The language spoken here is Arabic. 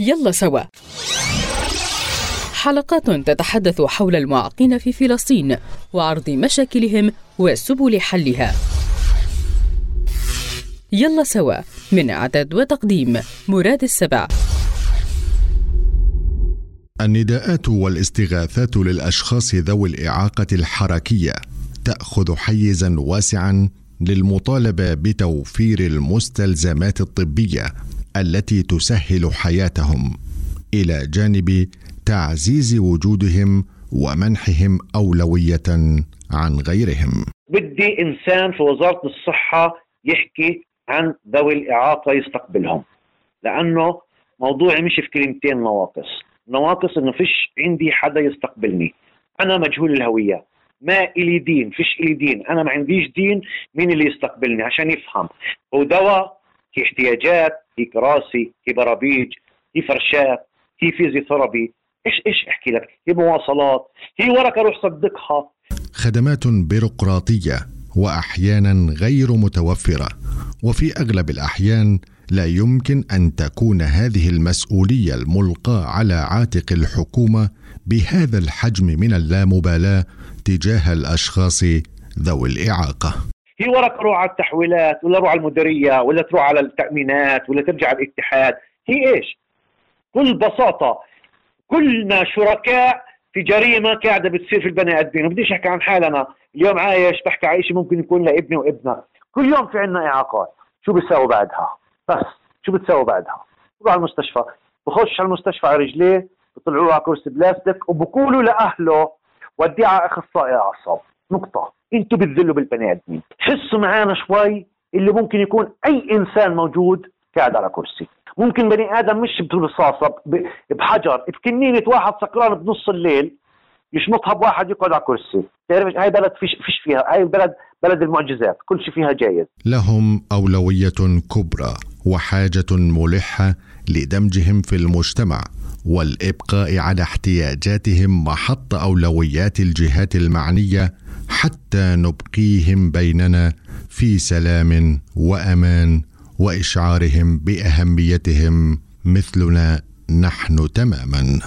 يلا سوا. حلقات تتحدث حول المعاقين في فلسطين وعرض مشاكلهم وسبل حلها. يلا سوا من أعداد وتقديم مراد السبع. النداءات والاستغاثات للأشخاص ذوي الإعاقة الحركية تأخذ حيزا واسعا للمطالبة بتوفير المستلزمات الطبية التي تسهل حياتهم إلى جانب تعزيز وجودهم ومنحهم أولوية عن غيرهم. بدي إنسان في وزارة الصحة يحكي عن ذوي الإعاقة يستقبلهم. لأنه موضوعي مش في كلمتين نواقص، نواقص إنه فيش عندي حدا يستقبلني. أنا مجهول الهوية، ما إلي دين فيش إلي دين أنا ما عنديش دين مين اللي يستقبلني عشان يفهم هو دواء في احتياجات في كراسي في برابيج في فرشات في physiotherapy. إيش إيش أحكي لك؟ هي مواصلات هي ورقه روح صدقها. خدمات بيروقراطية وأحيانا غير متوفرة. وفي أغلب الأحيان لا يمكن أن تكون هذه المسؤولية الملقاة على عاتق الحكومة بهذا الحجم من اللامبالاة تجاه الأشخاص ذوي الإعاقة. هي ورقه تروح على التحويلات ولا تروح على المديرية ولا تروح على التأمينات ولا ترجع على الاتحاد، هي إيش؟ بكل بساطة كلنا شركاء في جريمة قاعدة بتصير في البني آدمين، وبديش أحكي عن حالنا، اليوم عايش بحكي على شيء ممكن يكون لابني وابنك، كل يوم في عندنا إعاقات، شو بيساوي بعدها؟ بس شو بتساوي بعدها؟ بروح على المستشفى، بخش على المستشفى على رجليه بطلعوه على كرسي بلاستيك وبقولوا لأهله وديه على أخصائي أعصاب. نقطة. أنتوا بتذلوا بالبني آدمين. حسوا معانا شوي اللي ممكن يكون أي إنسان موجود قاعد على كرسي. ممكن بني آدم مش برصاصه بحجر. بكنينة واحد سكران بنص الليل يشمطها بواحد يقعد على كرسي. تعرف هاي بلد فيش فيش فيها هاي البلد بلد المعجزات. كل شيء فيها جايز. لهم أولوية كبرى وحاجة ملحة لدمجهم في المجتمع والإبقاء على احتياجاتهم محط أولويات الجهات المعنية حتى نبقيهم بيننا في سلام وأمان وإشعارهم بأهميتهم مثلنا نحن تماما.